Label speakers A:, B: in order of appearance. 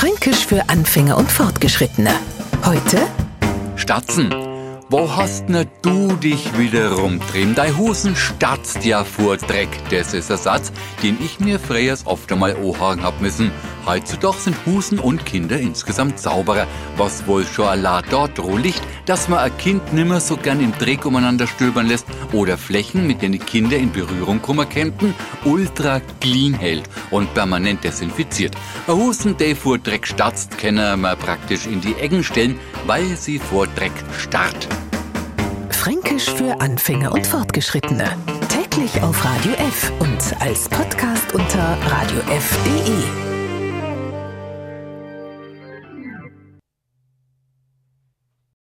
A: Fränkisch für Anfänger und Fortgeschrittene. Heute
B: Statzen. Wo hast ne du dich wieder rumtrieben? Dei Husen statzt ja vor Dreck. Das ist ein Satz, den ich mir früher oft einmal ohren hab müssen. Heutzutage sind Husen und Kinder insgesamt sauberer. Was wohl schon Allah dort liegt, dass man ein Kind nimmer so gern im Dreck umeinander stöbern lässt oder Flächen, mit denen Kinder in Berührung kommen könnten, ultra clean hält und permanent desinfiziert. Ein Husen, der vor Dreck statzt, können wir praktisch in die Ecken stellen, weil sie vor Dreck starrt.
A: Fränkisch für Anfänger und Fortgeschrittene. Täglich auf Radio F und als Podcast unter radiof.de.